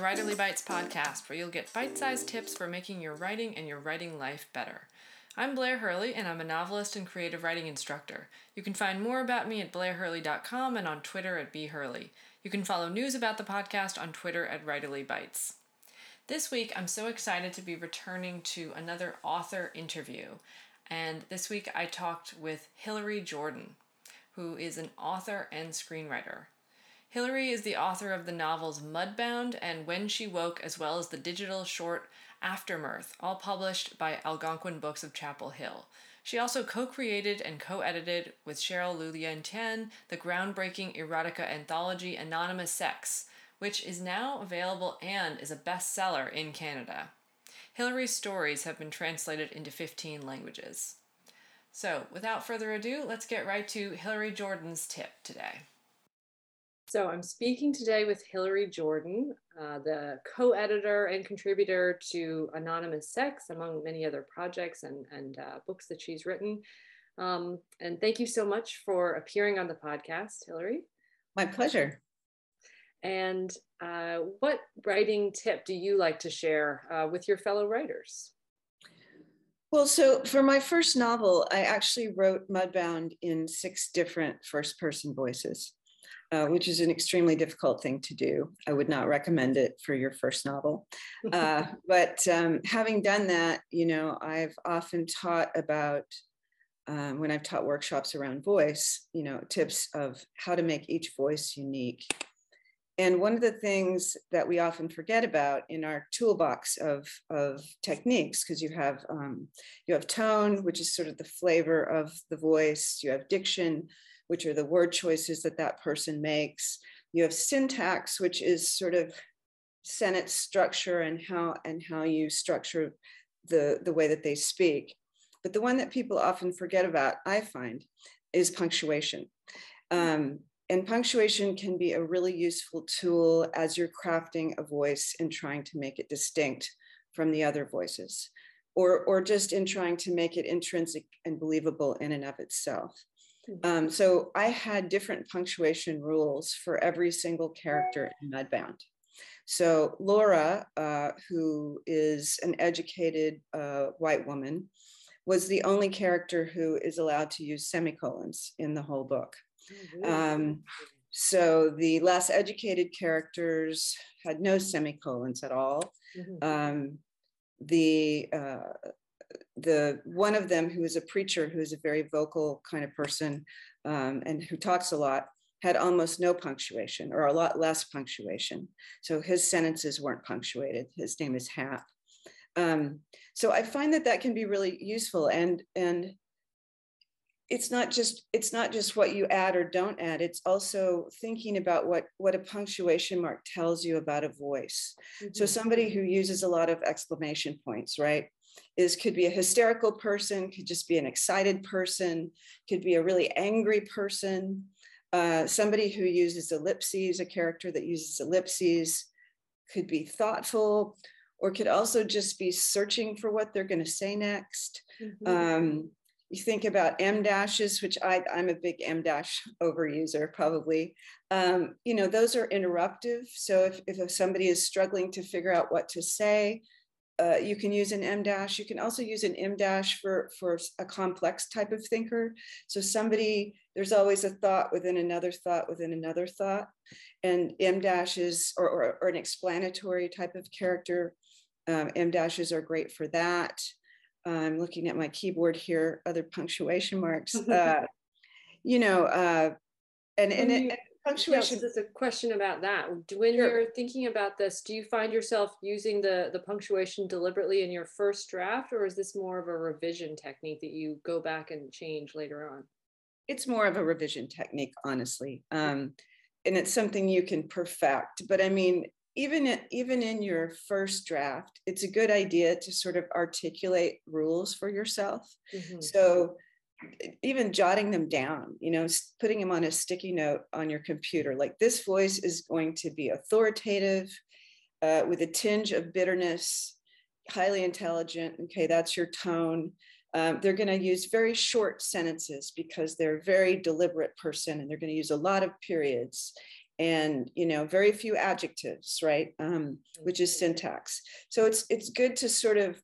Writerly Bites podcast, where you'll get bite sized tips for making your writing and your writing life better. I'm Blair Hurley, and I'm a novelist and creative writing instructor. You can find more about me at blairhurley.com and on Twitter at bhurley. You can follow news about the podcast on Twitter at Writerly Bites. This week, I'm so excited to be returning to another author interview. And this week, I talked with Hillary Jordan, who is an author and screenwriter. Hillary is the author of the novels Mudbound and When She Woke, as well as the digital short Aftermirth, all published by Algonquin Books of Chapel Hill. She also co created and co edited with Cheryl Lu-Lien the groundbreaking erotica anthology Anonymous Sex, which is now available and is a bestseller in Canada. Hillary's stories have been translated into 15 languages. So, without further ado, let's get right to Hillary Jordan's tip today. So I'm speaking today with Hillary Jordan, uh, the co-editor and contributor to Anonymous Sex, among many other projects and, and uh, books that she's written. Um, and thank you so much for appearing on the podcast, Hillary. My pleasure. And uh, what writing tip do you like to share uh, with your fellow writers? Well, so for my first novel, I actually wrote Mudbound in six different first person voices uh, which is an extremely difficult thing to do. I would not recommend it for your first novel. Uh, but um, having done that, you know, I've often taught about um, when I've taught workshops around voice, you know, tips of how to make each voice unique. And one of the things that we often forget about in our toolbox of, of techniques, because you have um, you have tone, which is sort of the flavor of the voice, you have diction, which are the word choices that that person makes. You have syntax, which is sort of sentence structure and how and how you structure the, the way that they speak. But the one that people often forget about, I find, is punctuation. Um, and punctuation can be a really useful tool as you're crafting a voice and trying to make it distinct from the other voices, or, or just in trying to make it intrinsic and believable in and of itself. Um, so I had different punctuation rules for every single character in Mudbound. So Laura, uh, who is an educated uh, white woman, was the only character who is allowed to use semicolons in the whole book. Oh, um, so the less educated characters had no semicolons at all. Mm-hmm. Um, the uh, the one of them who is a preacher who is a very vocal kind of person um, and who talks a lot had almost no punctuation or a lot less punctuation. So his sentences weren't punctuated. His name is Hap. Um, so i find that that can be really useful and and it's not just it's not just what you add or don't add. It's also thinking about what what a punctuation mark tells you about a voice. Mm-hmm. so somebody who uses a lot of exclamation points right is could be a hysterical person, could just be an excited person, could be a really angry person, uh, somebody who uses ellipses, a character that uses ellipses, could be thoughtful, or could also just be searching for what they're going to say next. Mm-hmm. Um, you think about em dashes, which I, I'm a big em dash overuser, probably. Um, you know, those are interruptive. So if, if somebody is struggling to figure out what to say, uh, you can use an em dash. You can also use an em dash for, for a complex type of thinker. So somebody, there's always a thought within another thought within another thought. And em dashes or, or, or an explanatory type of character, um, em dashes are great for that. I'm looking at my keyboard here, other punctuation marks. Uh, you know, uh, and, and, it, punctuation. Yes, a question about that. When sure. you're thinking about this do you find yourself using the the punctuation deliberately in your first draft or is this more of a revision technique that you go back and change later on? It's more of a revision technique honestly. Um, and it's something you can perfect but i mean even even in your first draft it's a good idea to sort of articulate rules for yourself. Mm-hmm. so even jotting them down, you know, putting them on a sticky note on your computer. Like this voice is going to be authoritative uh, with a tinge of bitterness, highly intelligent. Okay, that's your tone. Um, they're going to use very short sentences because they're a very deliberate person and they're going to use a lot of periods. and you know very few adjectives right um, which is syntax so it's it's good to sort of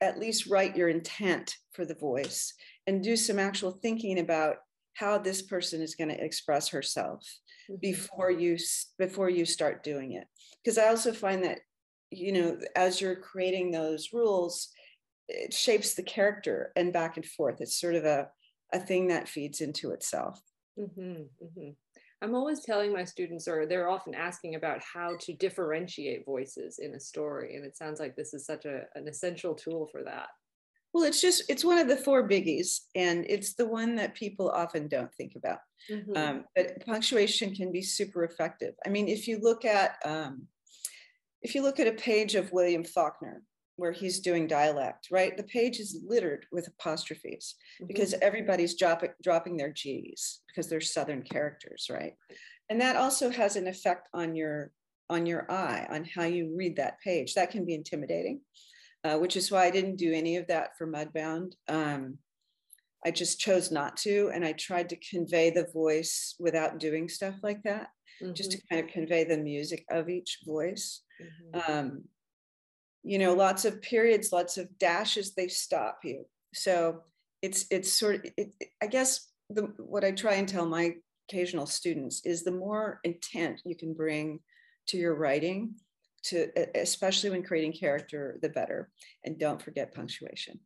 at least write your intent for the voice and do some actual thinking about how this person is going to express herself mm-hmm. before you before you start doing it because i also find that you know as you're creating those rules it shapes the character and back and forth it's sort of a, a thing that feeds into itself mm-hmm, mm-hmm. i'm always telling my students or they're often asking about how to differentiate voices in a story and it sounds like this is such a, an essential tool for that well, it's just, it's one of the four biggies, and it's the one that people often don't think about. Mm-hmm. Um, but punctuation can be super effective. I mean, if you look at, um, if you look at a page of William Faulkner, where he's doing dialect, right? The page is littered with apostrophes mm-hmm. because everybody's dropping dropping their G's because they're Southern characters, right? And that also has an effect on your on your eye, on how you read that page. That can be intimidating uh, which is why I didn't do any of that for Mudbound. Um, I just chose not to, and I tried to convey the voice without doing stuff like that, mm-hmm. just to mm-hmm. kind of convey the music of each voice. Mm-hmm. Um, you know, lots of periods, lots of dashes, they stop you. So it's it's sort of, it, I guess the what I try and tell my occasional students is the more intent you can bring to your writing, to especially when creating character the better. And don't forget punctuation.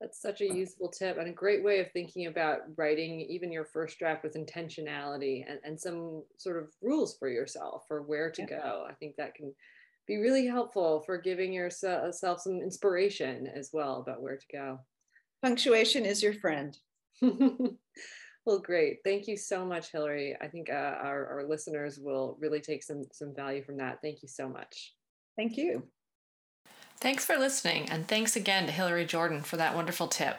That's such a useful tip and a great way of thinking about writing even your first draft with intentionality and, and some sort of rules for yourself for where to yeah. go. I think that can be really helpful for giving yourself some inspiration as well about where to go. Punctuation is your friend Well, great. Thank you so much, Hillary. I think uh, our, our listeners will really take some, some value from that. Thank you so much. Thank you. Thanks for listening, and thanks again to Hillary Jordan for that wonderful tip.